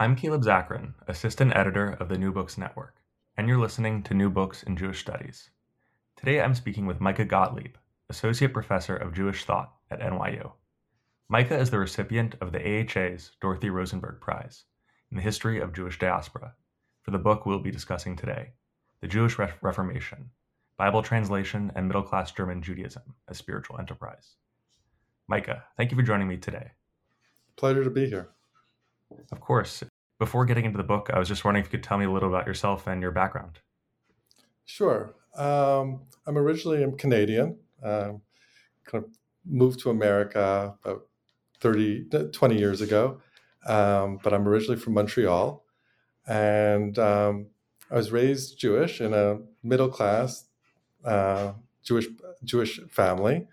I'm Caleb Zakarin, Assistant Editor of the New Books Network, and you're listening to New Books in Jewish Studies. Today I'm speaking with Michah Gottlieb, Associate Professor of Jewish Thought at NYU. Micah is the recipient of the AHA's Dorothy Rosenberg Prize in the History of Jewish Diaspora for the book we'll be discussing today, The Jewish Re- Reformation Bible Translation and Middle Class German Judaism as Spiritual Enterprise. Micah, thank you for joining me today. Pleasure to be here. Of course. Before getting into the book, I was just wondering if you could tell me a little about yourself and your background. Sure. Um, I'm originally I'm Canadian. Um, kind of moved to America about 30, 20 years ago, um, but I'm originally from Montreal. And um, I was raised Jewish in a middle class uh, Jewish Jewish family.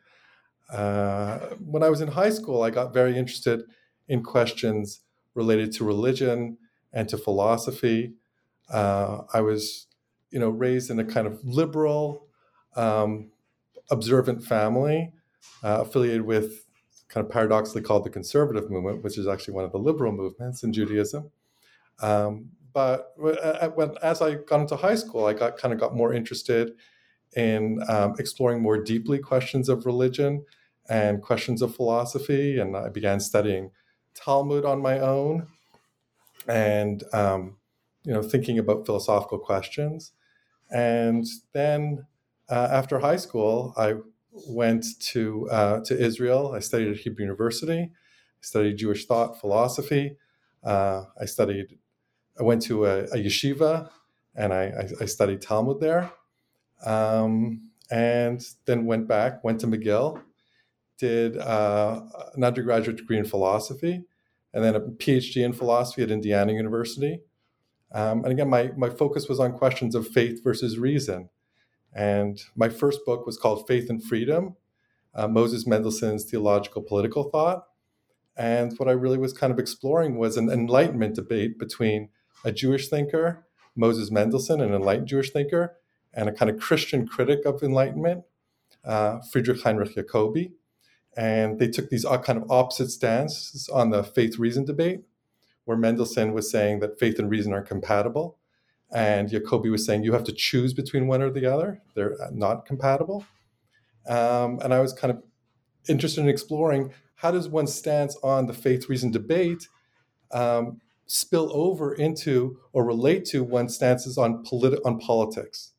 Uh, when I was in high school, I got very interested in questions related to religion and to philosophy. Uh, I was, you know, raised in a kind of liberal, um, observant family, uh, affiliated with kind of paradoxically called the conservative movement, which is actually one of the liberal movements in Judaism. Um, but when, as I got into high school, I got kind of got more interested in um, exploring more deeply questions of religion and questions of philosophy, and I began studying Talmud on my own, and um, you know thinking about philosophical questions. And then uh, after high school, I went to uh, to Israel. I studied at Hebrew University. I studied Jewish thought, philosophy. Uh, I studied. I went to a, a yeshiva, and I, I, studied Talmud there. Um, and then went back, went to McGill, did uh, an undergraduate degree in philosophy, and then a PhD in philosophy at Indiana University. Um, and again, my, my focus was on questions of faith versus reason. And my first book was called Faith and Freedom uh, Moses Mendelssohn's Theological Political Thought. And what I really was kind of exploring was an Enlightenment debate between a Jewish thinker, Moses Mendelssohn, an enlightened Jewish thinker, and a kind of Christian critic of Enlightenment, uh, Friedrich Heinrich Jacobi and they took these kind of opposite stances on the faith reason debate, where Mendelssohn was saying that faith and reason are compatible, and Jacobi was saying you have to choose between one or the other; they're not compatible. Um, and I was kind of interested in exploring how does one stance on the faith reason debate um, spill over into or relate to one's stances on politi- on politics,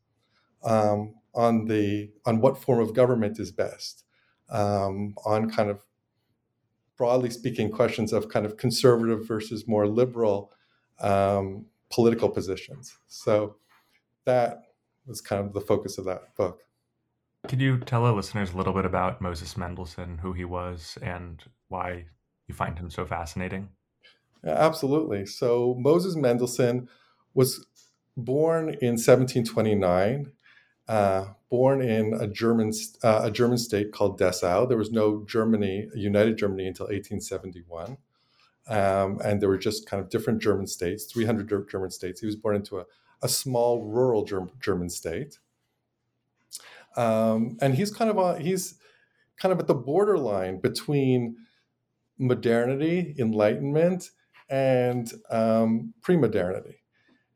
um, on the on what form of government is best um, on kind of broadly speaking questions of kind of conservative versus more liberal um, political positions. So that was kind of the focus of that book. Could you tell our listeners a little bit about Moses Mendelssohn, who he was, and why you find him so fascinating? Yeah, absolutely. So Moses Mendelssohn was born in 1729 uh, born in a German uh, a German state called Dessau. There was no Germany, united Germany, until 1871, um, and there were just kind of different German states, 300 German states. He was born into a, a small rural Germ- German state, um, and he's kind of a, he's kind of at the borderline between modernity, Enlightenment, and um, pre-modernity.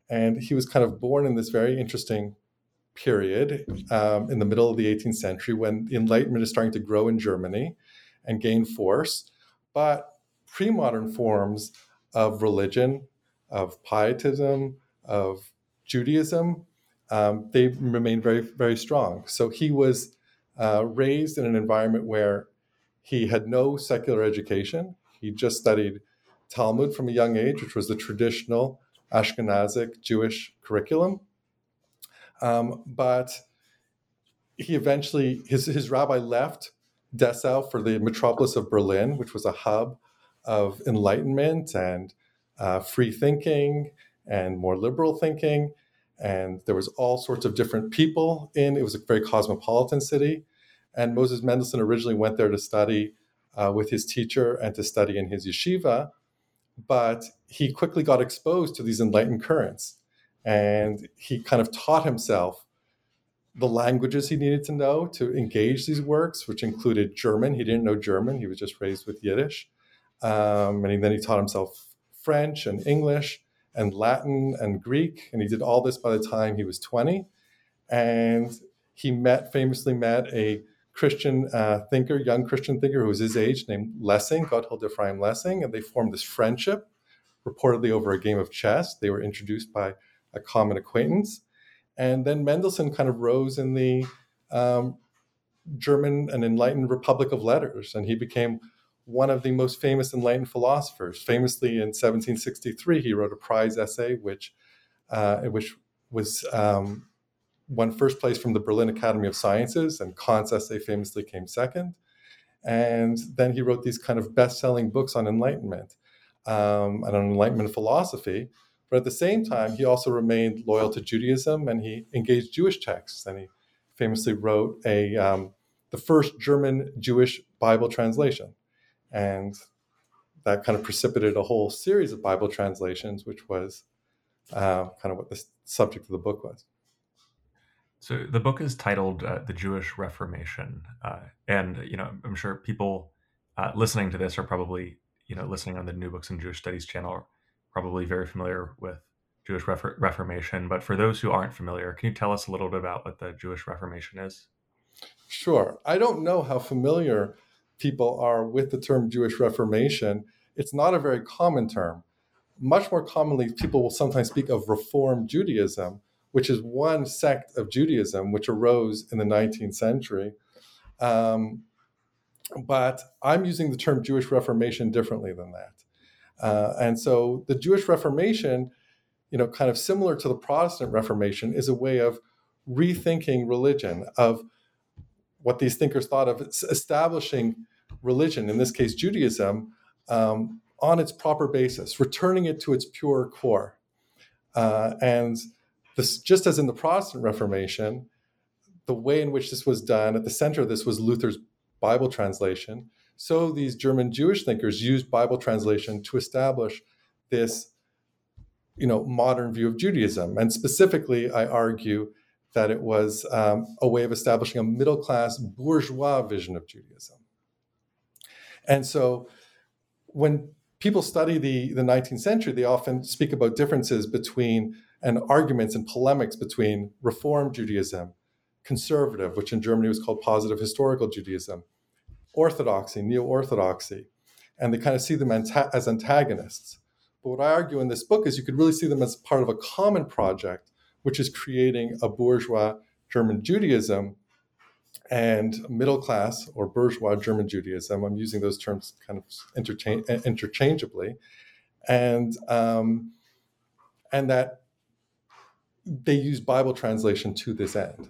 And he was kind of born in this very interesting period um, in the middle of the 18th century when the Enlightenment is starting to grow in Germany and gain force. But pre modern forms of religion, of pietism, of Judaism, um, they remained very, very strong. So he was uh, raised in an environment where he had no secular education. He just studied Talmud from a young age, which was the traditional Ashkenazic Jewish curriculum. Um, but he eventually, his, his rabbi left Dessau for the metropolis of Berlin, which was a hub of enlightenment and uh, free thinking and more liberal thinking. And there was all sorts of different people in. It was a very cosmopolitan city. And Moses Mendelssohn originally went there to study uh, with his teacher and to study in his yeshiva. But he quickly got exposed to these enlightened currents. And he kind of taught himself the languages he needed to know to engage these works, which included German. He didn't know German, he was just raised with Yiddish. Um, and then he taught himself French and English and Latin and Greek. And he did all this by the time he was 20. And he met, famously met a Christian uh, thinker, young Christian thinker who was his age, named Lessing, Gotthold Ephraim Lessing. And they formed this friendship, reportedly over a game of chess. They were introduced by a common acquaintance. And then Mendelssohn kind of rose in the um, German and enlightened Republic of Letters, and he became one of the most famous enlightened philosophers. Famously, in 1763, he wrote a prize essay, which uh, which was um, won first place from the Berlin Academy of Sciences, and Kant's essay famously came second. And then he wrote these kind of best-selling books on enlightenment um, and on enlightenment philosophy. But at the same time, he also remained loyal to Judaism, and he engaged Jewish texts. And he famously wrote a um, the first German Jewish Bible translation and that kind of precipitated a whole series of Bible translations, which was uh, kind of what the subject of the book was. So the book is titled uh, "The Jewish Reformation," uh, and you know I'm sure people uh, listening to this are probably you know listening on the New Books and Jewish Studies channel probably very familiar with Jewish Reformation. But for those who aren't familiar, can you tell us a little bit about what the Jewish Reformation is? Sure. I don't know how familiar people are with the term Jewish Reformation, it's not a very common term. Much more commonly, people will sometimes speak of Reform Judaism, which is one sect of Judaism which arose in the 19th century. Um, but I'm using the term Jewish Reformation differently than that. Uh, and so the Jewish Reformation, you know, kind of similar to the Protestant Reformation, is a way of rethinking religion, of what these thinkers thought of establishing religion, in this case Judaism, um, on its proper basis, returning it to its pure core. Uh, and this, just as in the Protestant Reformation, the way in which this was done, at the center of this was Luther's Bible translation. So these German Jewish thinkers used Bible translation to establish this, you know, modern view of Judaism. And specifically, I argue that it was um, a way of establishing a middle class bourgeois vision of Judaism. And so when people study the, the 19th century, they often speak about differences between and arguments and polemics between Reform Judaism, conservative, which in Germany was called positive historical Judaism, orthodoxy, neo orthodoxy, and they kind of see them as antagonists. But what I argue in this book is you could really see them as part of a common project, which is creating a bourgeois German Judaism and middle class or bourgeois German Judaism. I'm using those terms kind of interchange, interchangeably, and um, and that they use Bible translation to this end.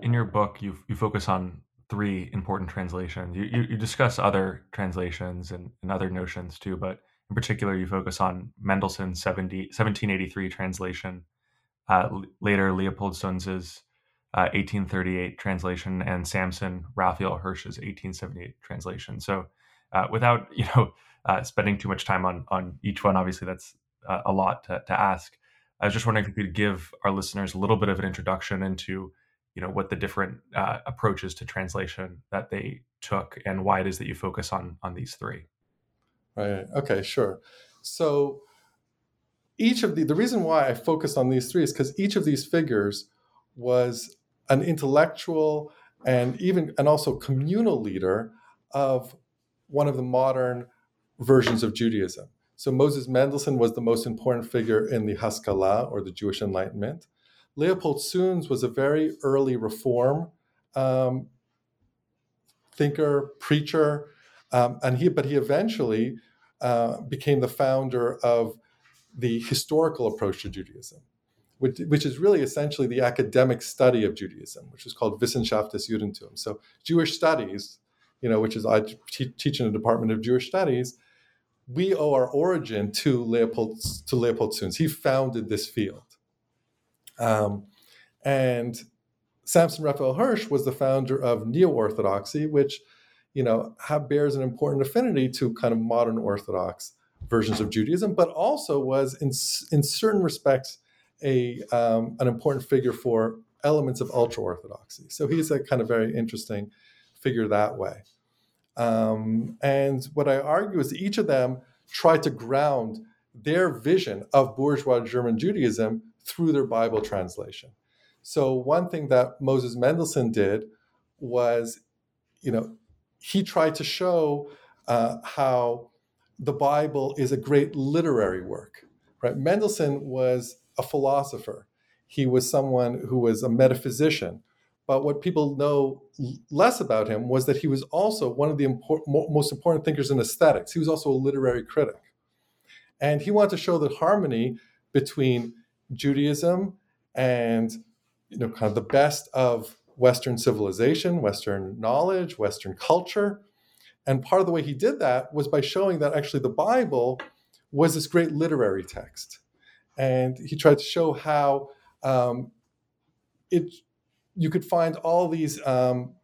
In your book, you you focus on three important translations. You you, you discuss other translations and, and other notions too, but in particular, you focus on Mendelssohn's 70, 1783 translation, uh, later Leopold Zunz's 1838 uh, translation and Samson Raphael Hirsch's 1878 translation. So, uh, without you know uh, spending too much time on on each one, obviously that's uh, a lot to, to ask. I was just wondering if you could give our listeners a little bit of an introduction into you know what the different uh, approaches to translation that they took and why it is that you focus on on these three. Right. Okay. Sure. So each of the the reason why I focused on these three is because each of these figures was an intellectual and even and also communal leader of one of the modern versions of Judaism. So Moses Mendelssohn was the most important figure in the Haskalah, or the Jewish Enlightenment. Leopold Zunz was a very early reform um, thinker, preacher, um, and he, but he eventually uh, became the founder of the historical approach to Judaism, which, which, is really essentially the academic study of Judaism, which is called Wissenschaft des Judentum. So Jewish studies, you know, which is I teach in the Department of Jewish Studies, we owe our origin to Leopold to Leopold Zunz. He founded this field, um, and Samson Raphael Hirsch was the founder of Neo Orthodoxy, which you know have, bears an important affinity to kind of modern Orthodox versions of Judaism, but also was in in certain respects a um, an important figure for elements of ultra Orthodoxy. So he's a kind of very interesting figure that way. Um, and what I argue is each of them tried to ground their vision of bourgeois German Judaism through their Bible translation. So one thing that Moses Mendelssohn did was, you know, he tried to show uh, how the Bible is a great literary work. Right? Mendelssohn was a philosopher. He was someone who was a metaphysician but what people know less about him was that he was also one of the import, most important thinkers in aesthetics. He was also a literary critic. And he wanted to show the harmony between Judaism and you know kind of the best of Western civilization, Western knowledge, Western culture. And part of the way he did that was by showing that actually the Bible was this great literary text. And he tried to show how um, it you could find all these um,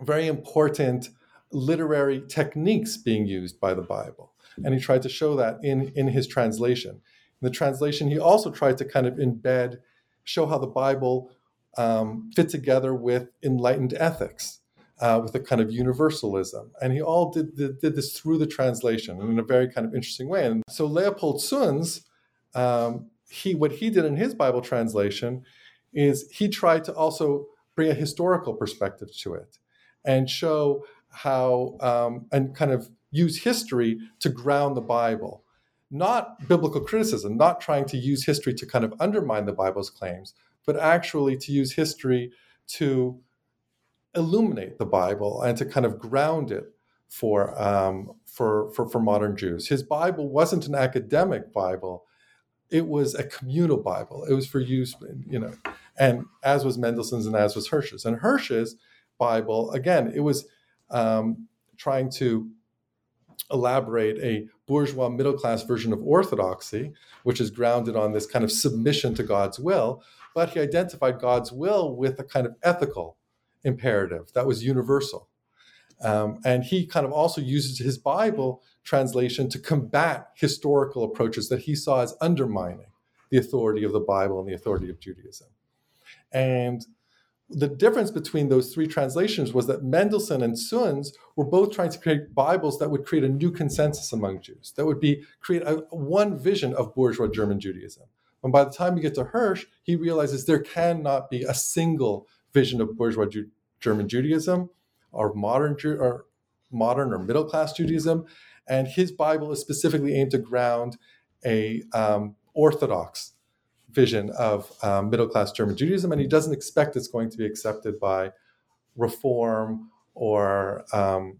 very important literary techniques being used by the Bible. And he tried to show that in, in his translation. The translation, he also tried to kind of embed, show how the Bible um, fit together with enlightened ethics, uh, with a kind of universalism. And he all did, did, did, this through the translation in a very kind of interesting way. And so Leopold Zunz, um, he, what he did in his Bible translation is he tried to also bring a historical perspective to it and show how um, and kind of use history to ground the Bible. Not biblical criticism, not trying to use history to kind of undermine the Bible's claims, but actually to use history to illuminate the Bible and to kind of ground it for, um, for, for, for modern Jews. His Bible wasn't an academic Bible, it was a communal Bible. It was for use, you know, and as was Mendelssohn's and as was Hirsch's. And Hirsch's Bible, again, it was um, trying to elaborate a bourgeois middle class version of orthodoxy, which is grounded on this kind of submission to God's will. But he identified God's will with a kind of ethical imperative that was universal. Um, and he kind of also uses his Bible translation to combat historical approaches that he saw as undermining the authority of the Bible and the authority of Judaism. And the difference between those three translations was that Mendelssohn and Zunz were both trying to create Bibles that would create a new consensus among Jews, that would be create a, one vision of bourgeois German Judaism. And by the time you get to Hirsch, he realizes there cannot be a single vision of bourgeois Ju- German Judaism or modern Ju- or modern or middle class Judaism, and his Bible is specifically aimed to ground a um, Orthodox vision of um, middle class German Judaism, and he doesn't expect it's going to be accepted by Reform or um,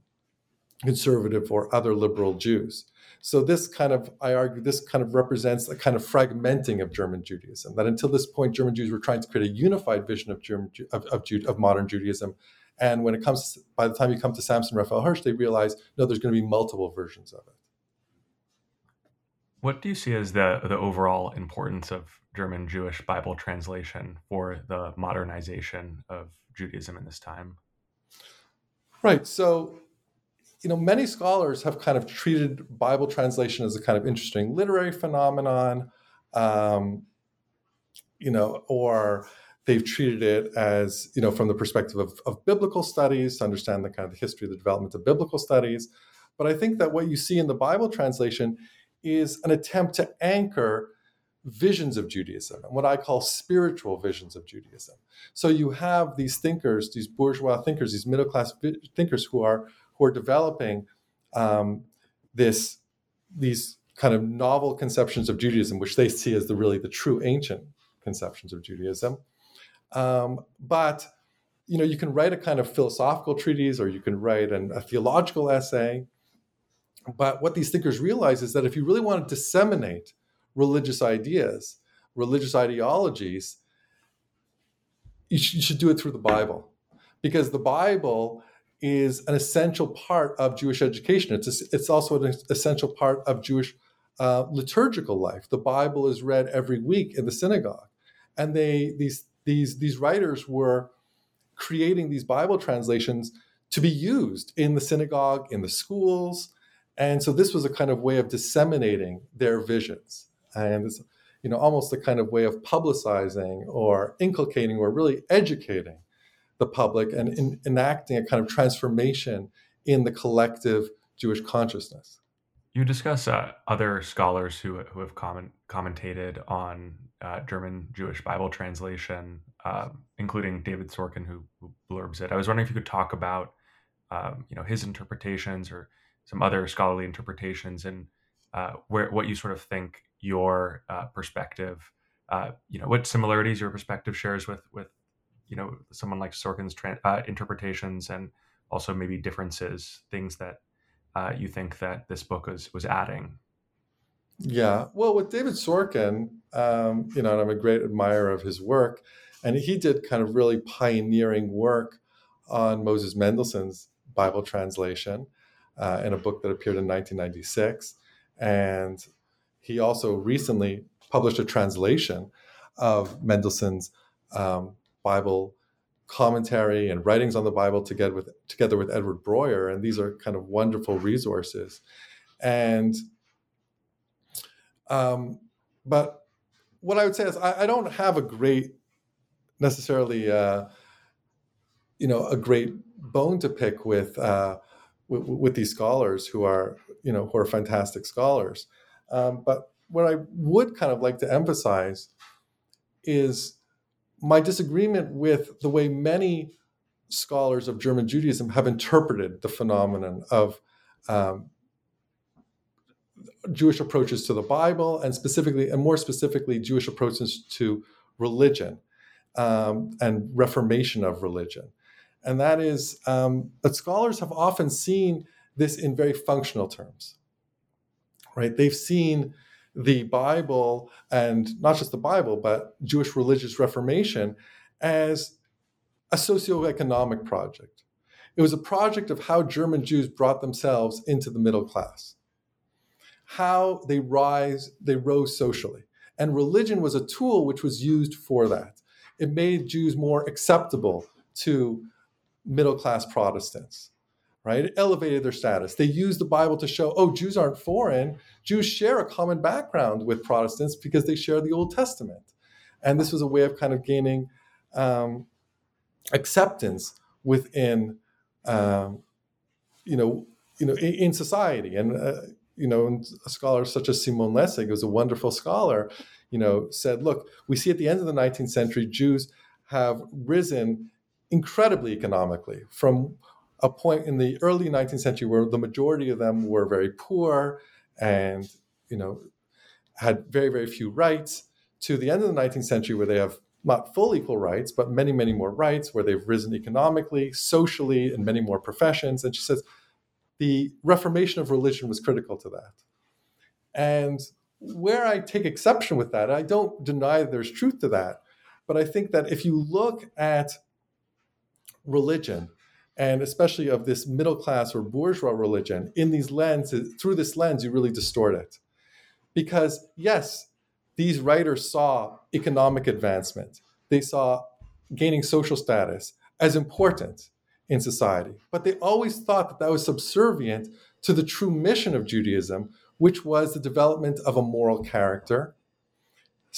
conservative or other liberal Jews. So this kind of, I argue, this kind of represents a kind of fragmenting of German Judaism. That until this point, German Jews were trying to create a unified vision of German of, of, of modern Judaism, and when it comes, by the time you come to Samson Raphael Hirsch, they realize no, there's going to be multiple versions of it. What do you see as the the overall importance of German Jewish Bible translation for the modernization of Judaism in this time? Right. So, you know, many scholars have kind of treated Bible translation as a kind of interesting literary phenomenon, um, you know, or they've treated it as, you know, from the perspective of, of biblical studies to understand the kind of the history of the development of biblical studies. But I think that what you see in the Bible translation is an attempt to anchor visions of Judaism and what I call spiritual visions of Judaism. So you have these thinkers, these bourgeois thinkers, these middle class thinkers who are who are developing um, this these kind of novel conceptions of Judaism, which they see as the really the true ancient conceptions of Judaism. Um, but you know, you can write a kind of philosophical treatise or you can write an, a theological essay. But what these thinkers realize is that if you really want to disseminate religious ideas, religious ideologies, you should, you should do it through the Bible, because the Bible is an essential part of Jewish education. It's a, it's also an essential part of Jewish uh, liturgical life. The Bible is read every week in the synagogue, and they these these these writers were creating these Bible translations to be used in the synagogue, in the schools. And so this was a kind of way of disseminating their visions. And it's, you know, almost a kind of way of publicizing or inculcating or really educating the public and in, enacting a kind of transformation in the collective Jewish consciousness. You discuss uh, other scholars who, who have comment, commentated on uh, German Jewish Bible translation, uh, including David Sorkin, who, who, blurbs it. I was wondering if you could talk about, um, you know, his interpretations or some other scholarly interpretations, and uh, where what you sort of think your uh, perspective, uh, you know, what similarities your perspective shares with with, you know, someone like Sorkin's tra- interpretations, and also maybe differences, things that you think that this book was was adding. Yeah, well, with David Sorkin, um, you know, and I'm a great admirer of his work, and he did kind of really pioneering work on Moses Mendelssohn's Bible translation uh, in a book that appeared in 1996, and he also recently published a translation of Mendelssohn's um, Bible commentary and writings on the Bible together with together with Edward Breuer, and these are kind of wonderful resources, and um, but what I would say is I, I don't have a great necessarily uh, you know a great bone to pick with, uh, with, with these scholars who are you know who are fantastic scholars. Um, but what I would kind of like to emphasize is my disagreement with the way many scholars of German Judaism have interpreted the phenomenon of um, Jewish approaches to the Bible, and specifically, and more specifically, Jewish approaches to religion um, and reformation of religion. And that is um, that scholars have often seen this in very functional terms, right? They've seen the Bible, and not just the Bible, but Jewish religious reformation as a socioeconomic project. It was a project of how German Jews brought themselves into the middle class how they rise, they rose socially. And religion was a tool which was used for that. It made Jews more acceptable to middle class Protestants, right? It elevated their status. They used the Bible to show, oh, Jews aren't foreign. Jews share a common background with Protestants because they share the Old Testament. And this was a way of kind of gaining um, acceptance within, um, you know, you know, in, in society. And uh, you know, a scholar such as Simone Lässig, who's a wonderful scholar, you know, said, look, we see at the end of the 19th century, Jews have risen incredibly economically from a point in the early 19th century where the majority of them were very poor and, you know, had very, very few rights to the end of the 19th century where they have not full equal rights, but many, many more rights, where they've risen economically, socially, in many more professions. And she says, the reformation of religion was critical to that. And where I take exception with that, I don't deny there's truth to that, but I think that if you look at religion, and especially of this middle class or bourgeois religion, in these lenses, through this lens, you really distort it. Because yes, these writers saw economic advancement, they saw gaining social status as important in society. But they always thought that that was subservient to the true mission of Judaism, which was the development of a moral character,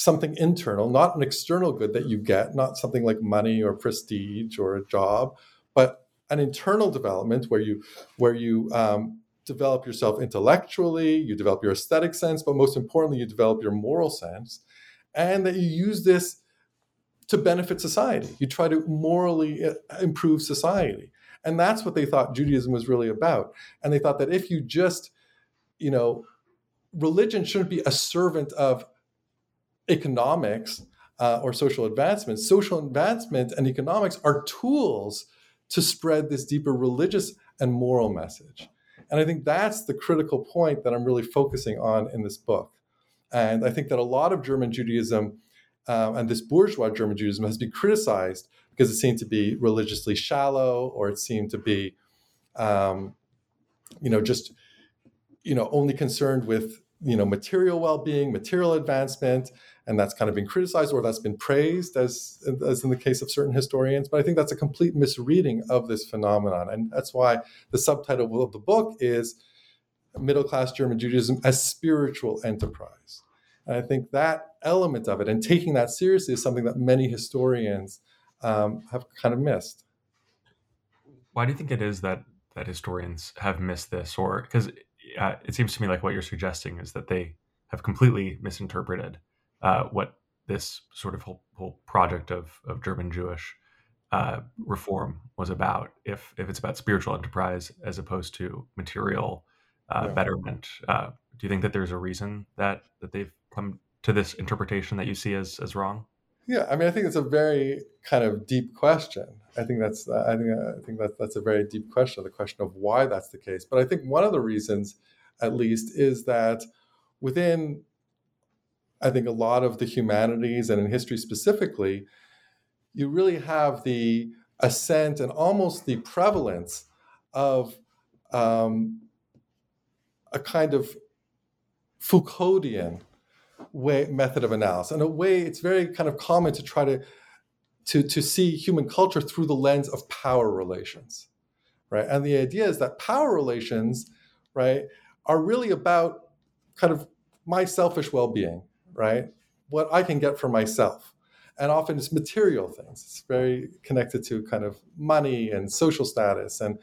something internal, not an external good that you get, not something like money or prestige or a job, but an internal development where you where you um, develop yourself intellectually, you develop your aesthetic sense, but most importantly, you develop your moral sense, and that you use this to benefit society. You try to morally uh, improve society. And that's what they thought Judaism was really about. And they thought that if you just, you know, religion shouldn't be a servant of economics uh, or social advancement. Social advancement and economics are tools to spread this deeper religious and moral message. And I think that's the critical point that I'm really focusing on in this book. And I think that a lot of German Judaism um, and this bourgeois German Judaism has been criticized because it seemed to be religiously shallow or it seemed to be, um, you know, just, you know, only concerned with, you know, material well-being, material advancement, and that's kind of been criticized or that's been praised as, as in the case of certain historians. But I think that's a complete misreading of this phenomenon. And that's why the subtitle of the book is Middle Class German Judaism as Spiritual Enterprise. And I think that element of it and taking that seriously is something that many historians um, have kind of missed. Why do you think it is that that historians have missed this, or because uh, it seems to me like what you're suggesting is that they have completely misinterpreted uh, what this sort of whole, whole project of, of German Jewish uh, reform was about. If if it's about spiritual enterprise as opposed to material uh, yeah. betterment, uh, do you think that there's a reason that that they've come to this interpretation that you see as as wrong? Yeah, I mean, I think it's a very kind of deep question. I think that's I think I think that that's a very deep question, the question of why that's the case. But I think one of the reasons, at least, is that within I think a lot of the humanities and in history specifically, you really have the ascent and almost the prevalence of um, a kind of Foucauldian way method of analysis. In a way, it's very kind of common to try to to to see human culture through the lens of power relations, right? And the idea is that power relations, right, are really about kind of my selfish well-being, right? What I can get for myself. And often it's material things. It's very connected to kind of money and social status. And,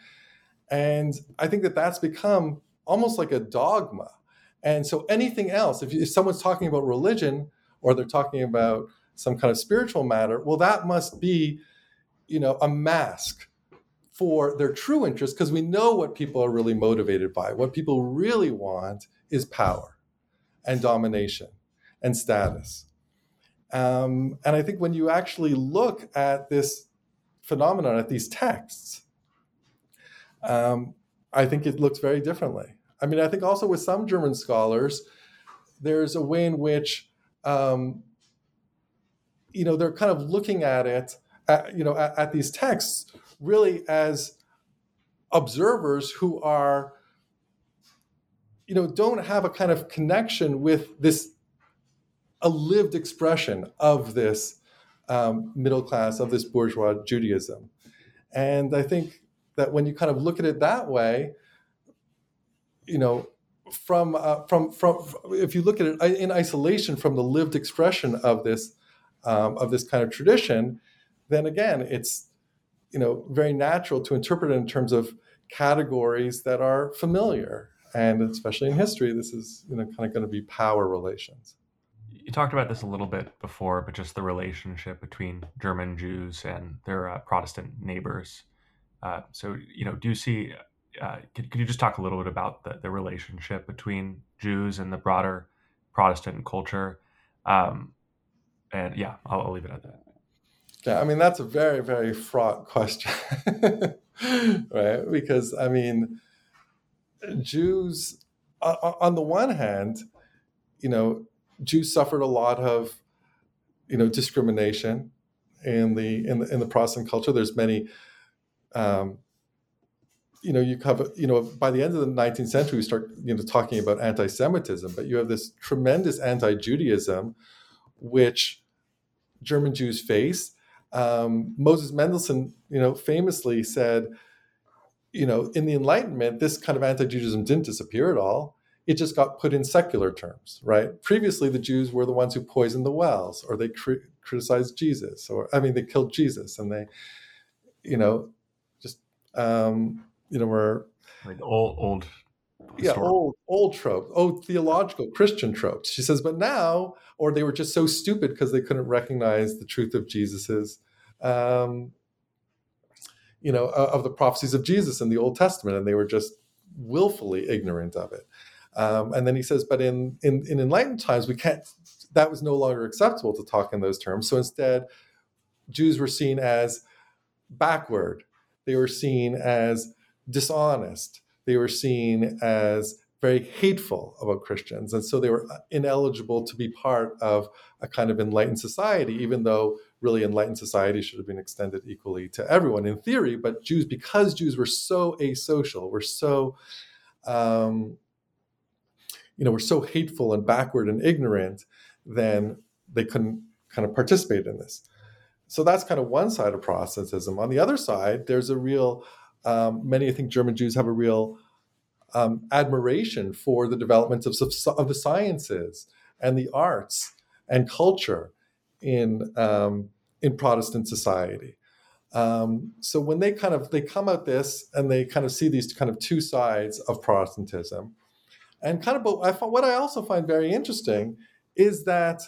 and I think that that's become almost like a dogma. And so anything else, if, if someone's talking about religion or they're talking about some kind of spiritual matter, well, that must be, you know, a mask for their true interest because we know what people are really motivated by. What people really want is power and domination and status. Um, and I think when you actually look at this phenomenon, at these texts, um, I think it looks very differently. I mean, I think also with some German scholars, there's a way in which, um, you know, they're kind of looking at it, at, you know, at, at these texts really as observers who are, you know, don't have a kind of connection with this a lived expression of this um, middle class, of this bourgeois Judaism. And I think that when you kind of look at it that way, you know, from uh, from from if you look at it in isolation from the lived expression of this um, of this kind of tradition, then again, it's you know very natural to interpret it in terms of categories that are familiar, and especially in history, this is you know kind of going to be power relations you talked about this a little bit before, but just the relationship between German Jews and their uh, Protestant neighbors. Uh, so, you know, do you see? Uh, could, could, you just talk a little bit about the, the relationship between Jews and the broader Protestant culture? Um, and yeah, I'll, I'll leave it at that. Yeah, I mean that's a very very fraught question, right? Because I mean, Jews, on the one hand, you know, Jews suffered a lot of, you know, discrimination in the in the in the Protestant culture. There's many, um, you know, you cover, you know, by the end of the 19th century, we start, you know, talking about anti-Semitism, but you have this tremendous anti-Judaism, which German Jews face. Um, Moses Mendelssohn, you know, famously said, you know, in the Enlightenment, this kind of anti-Judaism didn't disappear at all it just got put in secular terms, right? Previously, the Jews were the ones who poisoned the wells, or they cri- criticized Jesus, or I mean, they killed Jesus, and they, you know, just um, you know, were like old, old, yeah, old, old tropes, old theological Christian tropes. She says, but now, or they were just so stupid because they couldn't recognize the truth of Jesus's. Um, you know, of the prophecies of Jesus in the Old Testament, and they were just willfully ignorant of it. Um, and then he says, but in, in, in enlightened times, we can't, that was no longer acceptable to talk in those terms. So instead, Jews were seen as backward. They were seen as dishonest. They were seen as very hateful about Christians. And so they were ineligible to be part of a kind of enlightened society, even though really enlightened society should have been extended equally to everyone in theory. But Jews, because Jews were so asocial, were so, um, you know, were so hateful and backward and ignorant, then they couldn't kind of participate in this. So that's kind of one side of Protestantism. On the other side, there's a real, um, many I think German Jews have a real um, admiration for the development of, of the sciences and the arts and culture in um, in Protestant society. Um, so when they kind of they come at this and they kind of see these kind of two sides of Protestantism, and kind of but I what I also find very interesting is that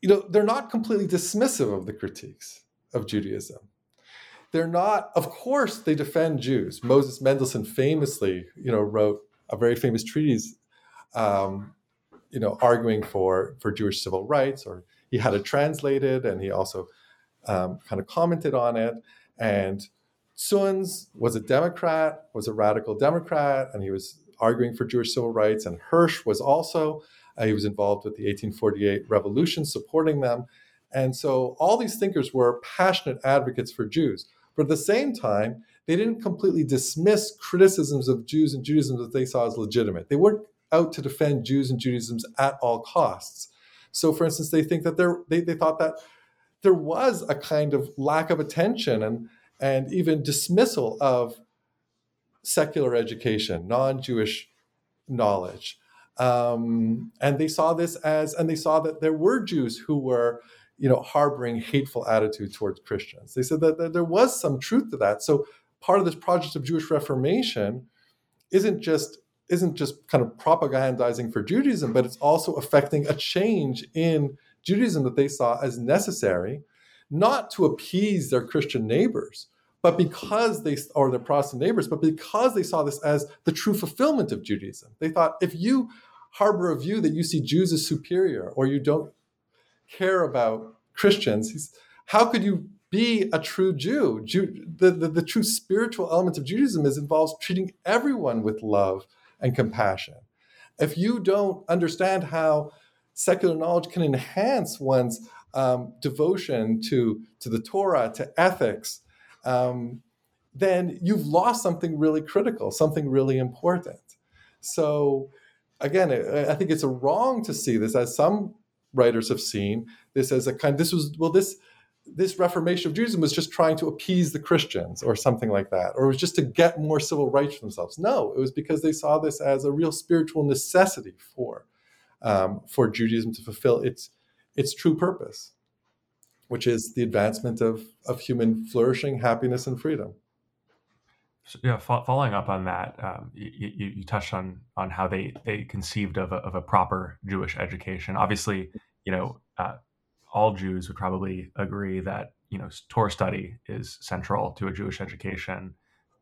you know they're not completely dismissive of the critiques of Judaism. They're not of course they defend jews. Moses mendelssohn famously you know wrote a very famous treatise um, you know arguing for for jewish civil rights or he had it translated and he also um, kind of commented on it. And Zunz was a democrat was a radical democrat and he was arguing for jewish civil rights and hirsch was also uh, he was involved with the 1848 revolution supporting them and so all these thinkers were passionate advocates for Jews. But at the same time, they didn't completely dismiss criticisms of Jews and Judaism that they saw as legitimate. They weren't out to defend Jews and Judaism at all costs. So, for instance, they think that they, they thought that there was a kind of lack of attention and, and even dismissal of secular education, non Jewish knowledge. Um, and they saw this as, and they saw that there were Jews who were you know, harboring hateful attitude towards Christians. They said that, that there was some truth to that. So part of this project of Jewish Reformation isn't just isn't just kind of propagandizing for Judaism, but it's also affecting a change in Judaism that they saw as necessary, not to appease their Christian neighbors, but because they or their Protestant neighbors, but because they saw this as the true fulfillment of Judaism. They thought if you harbor a view that you see Jews as superior or you don't care about Christians. How could you be a true Jew? Jew the, the, the true spiritual element of Judaism is involves treating everyone with love and compassion. If you don't understand how secular knowledge can enhance one's um, devotion to, to the Torah, to ethics, um, then you've lost something really critical, something really important. So, again, I think it's wrong to see this as some writers have seen this as a kind. This was well, this this Reformation of Judaism was just trying to appease the Christians or something like that, or it was just to get more civil rights for themselves. No, it was because they saw this as a real spiritual necessity for um, for Judaism to fulfill its its true purpose, which is the advancement of of human flourishing, happiness, and freedom. So, yeah, fo- following up on that, um, you, you, touched on on how they they conceived of a, of a proper Jewish education. Obviously, you know, uh, all Jews would probably agree that you know Torah study is central to a Jewish education.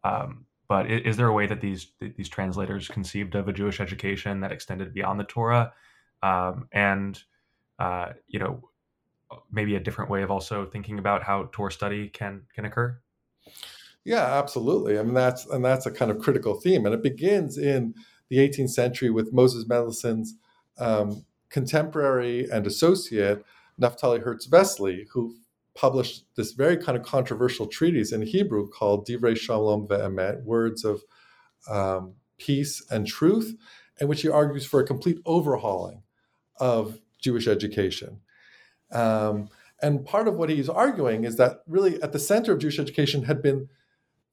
Um, but is, is, there a way that these these translators conceived of a Jewish education that extended beyond the Torah, um, and uh, you know, maybe a different way of also thinking about how Torah study can can occur? Yeah, absolutely. I mean, that's and that's a kind of critical theme, and it begins in the 18th century with Moses Mendelssohn's um, contemporary and associate Naftali Herz Wessely, who published this very kind of controversial treatise in Hebrew called Divrei Shalom Ve'emet, Words of um, Peace and Truth, in which he argues for a complete overhauling of Jewish education. Um, and part of what he's arguing is that really at the center of Jewish education had been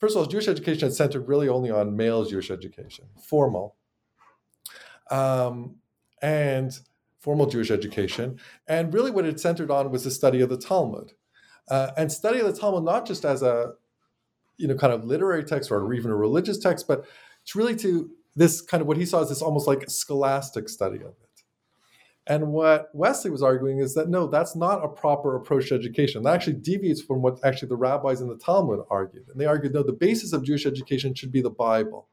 first of all, Jewish education had centered really only on male Jewish education, formal, um, and formal Jewish education. And really, what it centered on was the study of the Talmud, uh, and study of the Talmud not just as a you know kind of literary text or even a religious text, but it's really to this kind of what he saw as this almost like scholastic study of it. And what Wessely was arguing is that no, that's not a proper approach to education. That actually deviates from what actually the rabbis in the Talmud argued. And they argued no, the basis of Jewish education should be the Bible.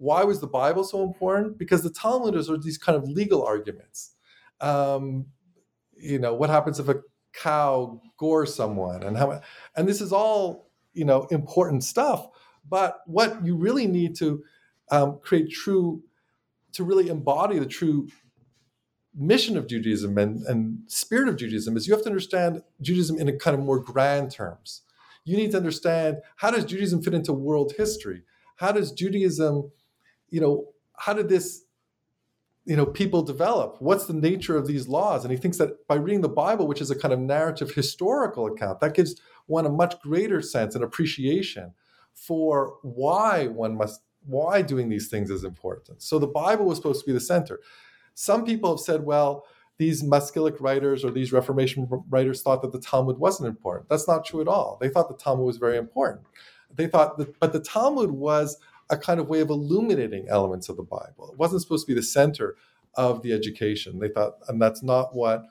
why was the Bible so important? Because the Talmud is these kind of legal arguments. Um, you know, what happens if a cow gores someone, and how, and this is all you know important stuff. But what you really need to um, create true, to really embody the true mission of Judaism and, and spirit of Judaism is you have to understand Judaism in a kind of more grand terms. You need to understand how does Judaism fit into world history? How does Judaism, you know, how did this, you know, people develop? What's the nature of these laws? And he thinks that by reading the Bible, which is a kind of narrative historical account, that gives one a much greater sense and appreciation for why one must why doing these things is important. So the Bible was supposed to be the center. Some people have said, well, these Maskilic writers or these Reformation writers thought that the Talmud wasn't important. That's not true at all. They thought the Talmud was very important. They thought that, but the Talmud was a kind of way of illuminating elements of the Bible. It wasn't supposed to be the center of the education. They thought, and that's not what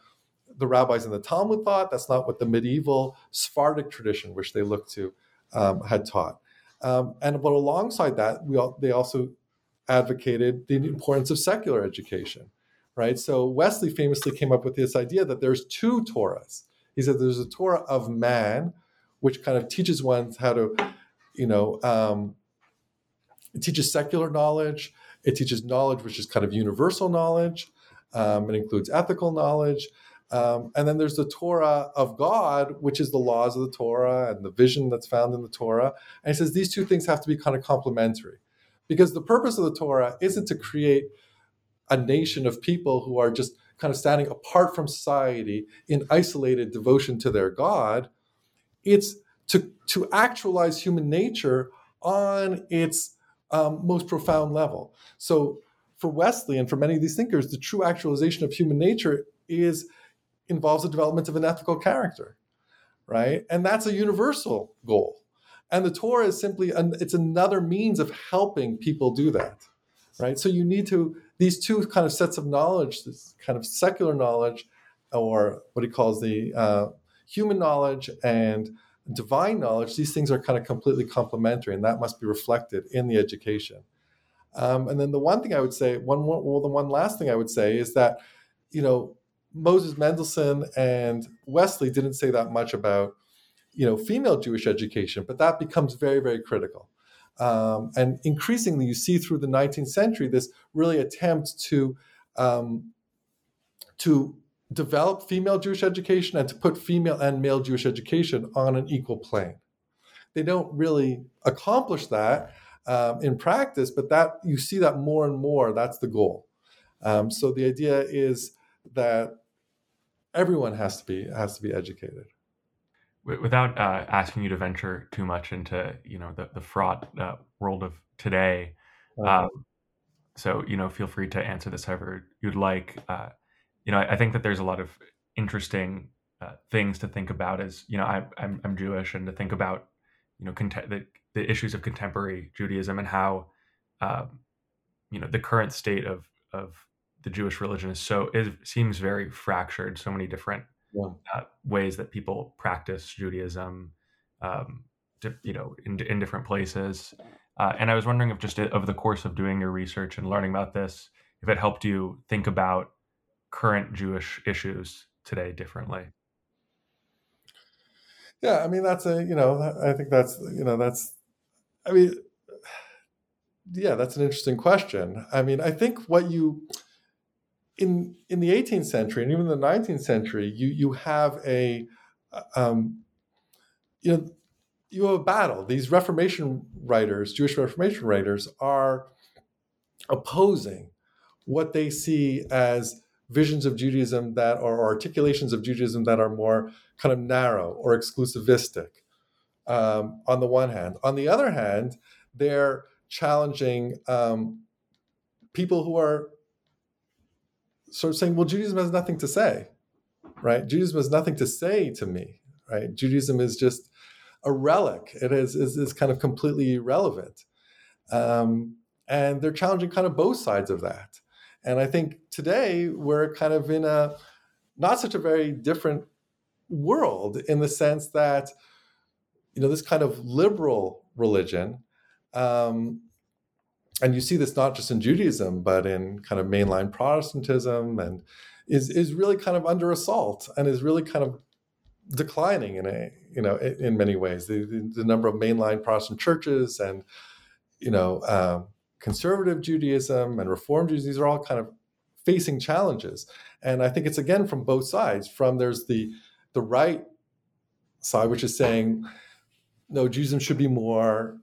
the rabbis in the Talmud thought. That's not what the medieval Sephardic tradition, which they looked to, um, had taught. Um, and but alongside that, we all, they also advocated the importance of secular education right? So Wessely famously came up with this idea that there's two Torahs. He said there's a Torah of man, which kind of teaches one how to, you know, um, it teaches secular knowledge. It teaches knowledge which is kind of universal knowledge. Um, it includes ethical knowledge. Um, and then there's the Torah of God, which is the laws of the Torah and the vision that's found in the Torah. And he says these two things have to be kind of complementary because the purpose of the Torah isn't to create a nation of people who are just kind of standing apart from society in isolated devotion to their God. It's to, to actualize human nature on its um, most profound level. So, for Wessely and for many of these thinkers, the true actualization of human nature is involves the development of an ethical character, right? And that's a universal goal. And the Torah is simply an, it's another means of helping people do that, right? So you need to these two kind of sets of knowledge, this kind of secular knowledge, or what he calls the uh, human knowledge and divine knowledge, these things are kind of completely complementary, and that must be reflected in the education. Um, and then the one thing I would say, one well, the one last thing I would say is that, you know, Moses Mendelssohn and Wessely didn't say that much about, you know, female Jewish education, but that becomes very, very critical. Um, and increasingly, you see through the 19th century this really attempt to um, to develop female Jewish education and to put female and male Jewish education on an equal plane. They don't really accomplish that um, in practice, but that you see that more and more. That's the goal. Um, so the idea is that everyone has to be has to be educated without uh, asking you to venture too much into you know the, the fraught uh, world of today uh-huh. um, so you know feel free to answer this however you'd like uh, you know I, I, think that there's a lot of interesting uh, things to think about as you know I, I'm, I'm jewish and to think about you know cont- the, the issues of contemporary judaism and how um, you know the current state of of the jewish religion is so it seems very fractured so many different yeah. uh, ways that people practice Judaism, um, to, you know, in, in different places. Uh, and I was wondering if just over the course of doing your research and learning about this, if it helped you think about current Jewish issues today differently. Yeah, I mean that's a you know I think that's you know that's I mean yeah that's an interesting question. I mean I think what you in in the 18th century and even the 19th century, you you have a um, you know you have a battle. These Reformation writers, Jewish Reformation writers, are opposing what they see as visions of Judaism that are articulations of Judaism that are more kind of narrow or exclusivistic. Um, on the one hand, on the other hand, they're challenging um, people who are sort of saying, well, Judaism has nothing to say, right? Judaism has nothing to say to me, right? Judaism is just a relic. It is, is, is kind of completely irrelevant. Um, and they're challenging kind of both sides of that. And I think today we're kind of in a not such a very different world in the sense that, you know, this kind of liberal religion um, and you see this not just in Judaism, but in kind of mainline Protestantism, and is is really kind of under assault and is really kind of declining in a you know in, many ways. The, the, the, number of mainline Protestant churches and you know um, conservative Judaism and Reform Judaism, these are all kind of facing challenges. And I think it's again from both sides. From there's the the right side, which is saying no, Judaism should be more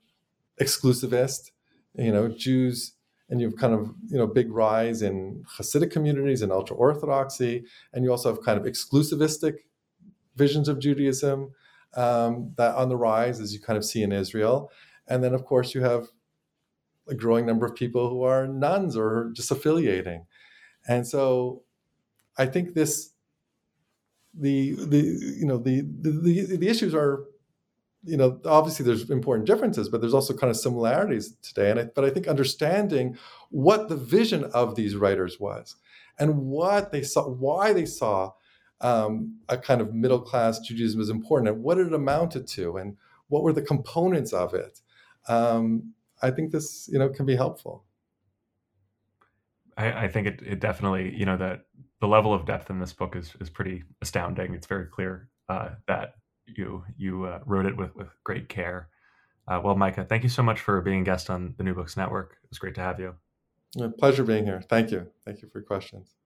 exclusivist. You know, Jews and you have kind of you know big rise in Hasidic communities and ultra orthodoxy, and you also have kind of exclusivistic visions of Judaism um, that on the rise, as you kind of see in Israel, and then of course you have a growing number of people who are nones or just affiliating, and so I think this the the you know the the, the issues are you know obviously there's important differences but there's also kind of similarities today. And I, but i think understanding what the vision of these writers was and what they saw why they saw um, a kind of middle class judaism is important and what it amounted to and what were the components of it um, i think this you know can be helpful. I, I think it, it definitely you know that the level of depth in this book is is pretty astounding. It's very clear uh, that you you uh, wrote it with with great care. Uh, well, Michah, thank you so much for being a guest on the New Books Network. It was great to have you. Pleasure being here. Thank you. Thank you for your questions.